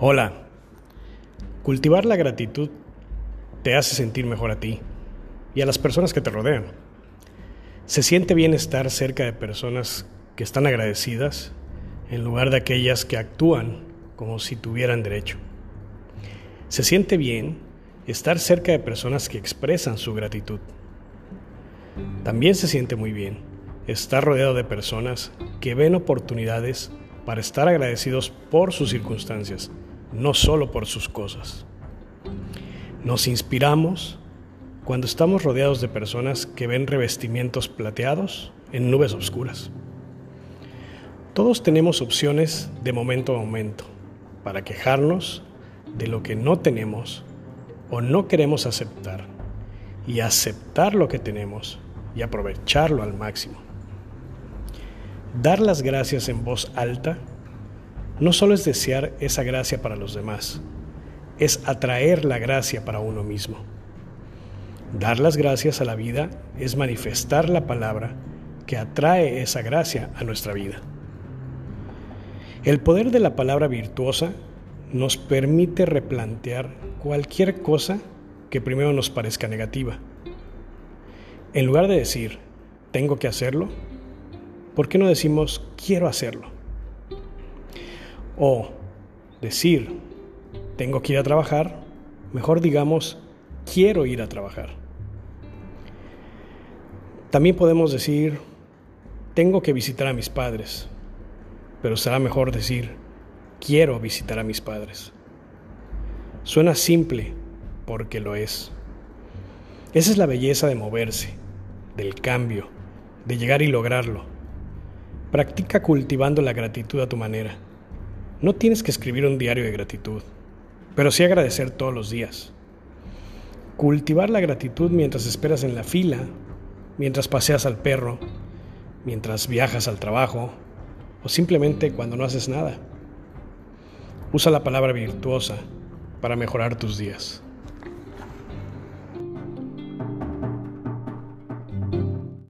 Hola. Cultivar la gratitud te hace sentir mejor a ti y a las personas que te rodean. Se siente bien estar cerca de personas que están agradecidas en lugar de aquellas que actúan como si tuvieran derecho. Se siente bien estar cerca de personas que expresan su gratitud. También se siente muy bien estar rodeado de personas que ven oportunidades para estar agradecidos por sus circunstancias, no solo por sus cosas. Nos inspiramos cuando estamos rodeados de personas que ven revestimientos plateados en nubes oscuras. Todos tenemos opciones de momento a momento para quejarnos de lo que no tenemos o no queremos aceptar y aceptar lo que tenemos y aprovecharlo al máximo. Dar las gracias en voz alta no solo es desear esa gracia para los demás, es atraer la gracia para uno mismo. Dar las gracias a la vida es manifestar la palabra que atrae esa gracia a nuestra vida. El poder de la palabra virtuosa nos permite replantear cualquier cosa que primero nos parezca negativa. En lugar de decir, tengo que hacerlo, ¿por qué no decimos quiero hacerlo? O decir, tengo que ir a trabajar, mejor digamos, quiero ir a trabajar. También podemos decir, tengo que visitar a mis padres, pero será mejor decir, quiero visitar a mis padres. Suena simple porque lo es. Esa es la belleza de moverse, del cambio, de llegar y lograrlo. Practica cultivando la gratitud a tu manera. No tienes que escribir un diario de gratitud, pero sí agradecer todos los días. Cultivar la gratitud mientras esperas en la fila, mientras paseas al perro, mientras viajas al trabajo o simplemente cuando no haces nada. Usa la palabra virtuosa para mejorar tus días.